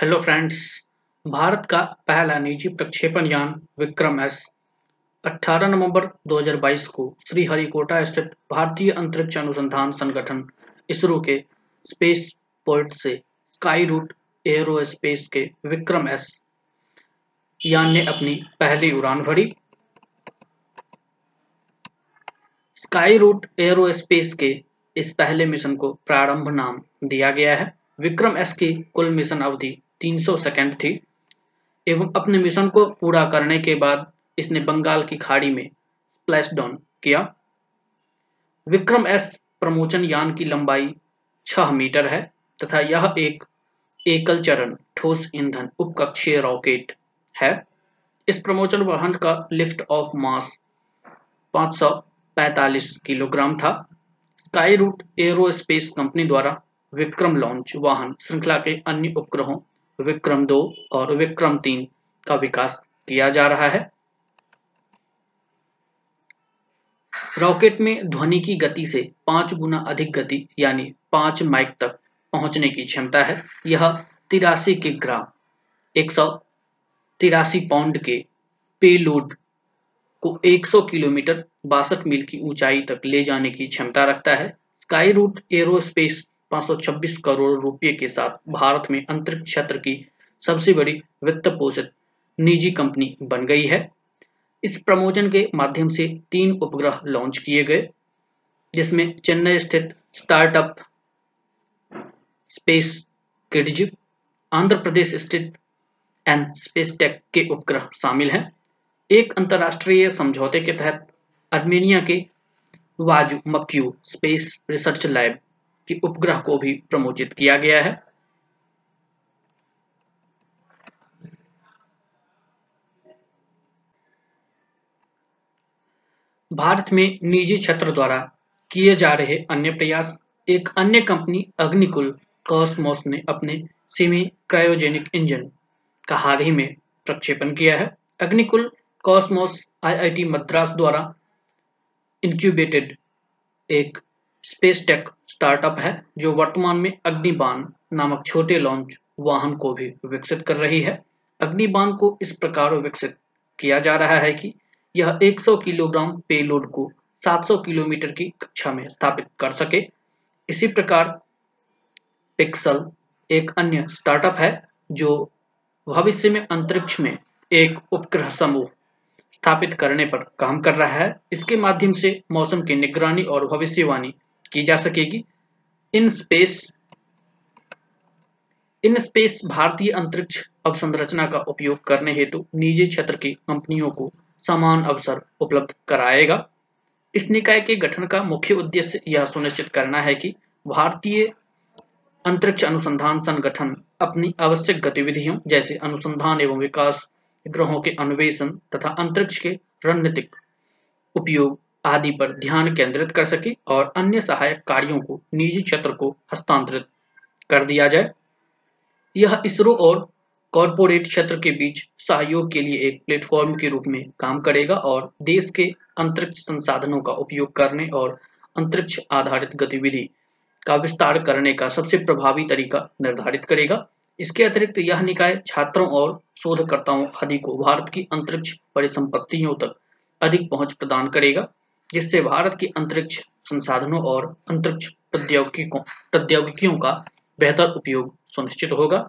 Hello friends Bharat का पहला निजी प्रक्षेपण यान विक्रम एस। 18 नवंबर 2022 को श्रीहरिकोटा स्थित भारतीय अंतरिक्ष अनुसंधान संगठन, इसरो के स्पेस पोर्ट से स्काई रूट एयरोस्पेस के विक्रम एस। यान ने अपनी पहली उड़ान भरी। स्काई रूट एयरोस्पेस के इस पहले मिशन को प्रारंभ नाम दिया गया है। विक्रम एस की कुल मिशन अवधि 300 सेकंड थी, एवं अपने मिशन को पूरा करने के बाद इसने बंगाल की खाड़ी में स्प्लैश डाउन किया। विक्रम एस प्रमोचन यान की लंबाई 6 मीटर है, तथा यह एक एकल चरण ठोस ईंधन उपकक्षीय रॉकेट है। इस प्रमोचन वाहन का लिफ्ट ऑफ़ मास 545 किलोग्राम था। स्काई रूट एरोस्पेस कंपनी द्वारा विक्रम लॉन्च वाहन, श्रृंखला के अन्य उपग्रहों, विक्रम दो और विक्रम तीन का विकास किया जा रहा है। रॉकेट में ध्वनि की गति से पाँच गुना अधिक गति, यानी पाँच माइक तक पहुँचने की क्षमता है। यह तिरासी के ग्राम, एक सौ तिरासी पाउंड के पेलोड को 100 किलोमीटर बासठ मील की ऊंचाई तक ले जाने की क्षमता रखता है। स्काई रूट एरोस्पेस 526 करोड़ रुपए के साथ भारत में अंतरिक्ष क्षेत्र की सबसे बड़ी वित्त पोषित निजी कंपनी बन गई है। इस प्रमोचन के माध्यम से तीन उपग्रह लॉन्च किए गए, जिसमें चेन्नई स्थित startup Space Kidz, Andhra Pradesh स्थित एन स्पेस टेक के उपग्रह शामिल हैं। एक अंतर्राष्ट्रीय समझौते के तहत अर्मेनिया के वाजू मक्यू स्पेस रिसर्च लैब कि उपग्रह को भी प्रमोचित किया गया है। भारत में निजी क्षेत्र द्वारा किए जा रहे अन्य प्रयास, एक अन्य कंपनी अग्निकुल कॉस्मोस ने अपने सेमी क्रायोजेनिक इंजन का हाल ही में प्रक्षेपण किया है। अग्निकुल कॉस्मोस आईआईटी मद्रास द्वारा इंक्यूबेटेड एक स्पेस टेक स्टार्टअप है, जो वर्तमान में अग्निबान नामक छोटे लॉन्च वाहन को भी विकसित कर रही है। अग्निबान को इस प्रकार विकसित किया जा रहा है कि यह 100 किलोग्राम पेलोड को 700 किलोमीटर की कक्षा में स्थापित कर सके। इसी प्रकार पिक्सल एक अन्य स्टार्टअप है, जो भविष्य में अंतरिक्ष में एक उपग्रह समूह स्थापित करने पर काम कर रहा है। इसके माध्यम से मौसम की निगरानी और भविष्यवाणी की जा सकेगी। इन स्पेस इन स्पेस भारतीय अंतरिक्ष अवसंरचना का उपयोग करने हेतु निजी क्षेत्र की कंपनियों को समान अवसर उपलब्ध कराएगा। इस निकाय के गठन का मुख्य उद्देश्य यह सुनिश्चित करना है कि भारतीय अंतरिक्ष अनुसंधान संगठन अपनी आवश्यक गतिविधियों जैसे अनुसंधान एवं विकास ग्रहों के अन्वेषण तथा अंतरिक्ष के रणनीतिक उपयोग आदि पर ध्यान केंद्रित कर सके और अन्य सहायक कार्यों को निजी क्षेत्र को हस्तांतरित कर दिया जाए। यह इसरो और कॉरपोरेट क्षेत्र के बीच सहयोग के लिए एक प्लेटफॉर्म के रूप में काम करेगा और देश के अंतरिक्ष संसाधनों का उपयोग करने और अंतरिक्ष आधारित गतिविधि का विस्तार करने का सबसे प्रभावी तरीका निर्धारित करेगा। इसके अतिरिक्त यह निकाय छात्रों और शोधकर्ताओं आदि को भारत की अंतरिक्ष परिसंपत्तियों तक अधिक पहुँच प्रदान करेगा। जिससे भारत की अंतरिक्ष संसाधनों और अंतरिक्ष प्रौद्योगिकियों प्रौद्योगिकियों का बेहतर उपयोग सुनिश्चित होगा।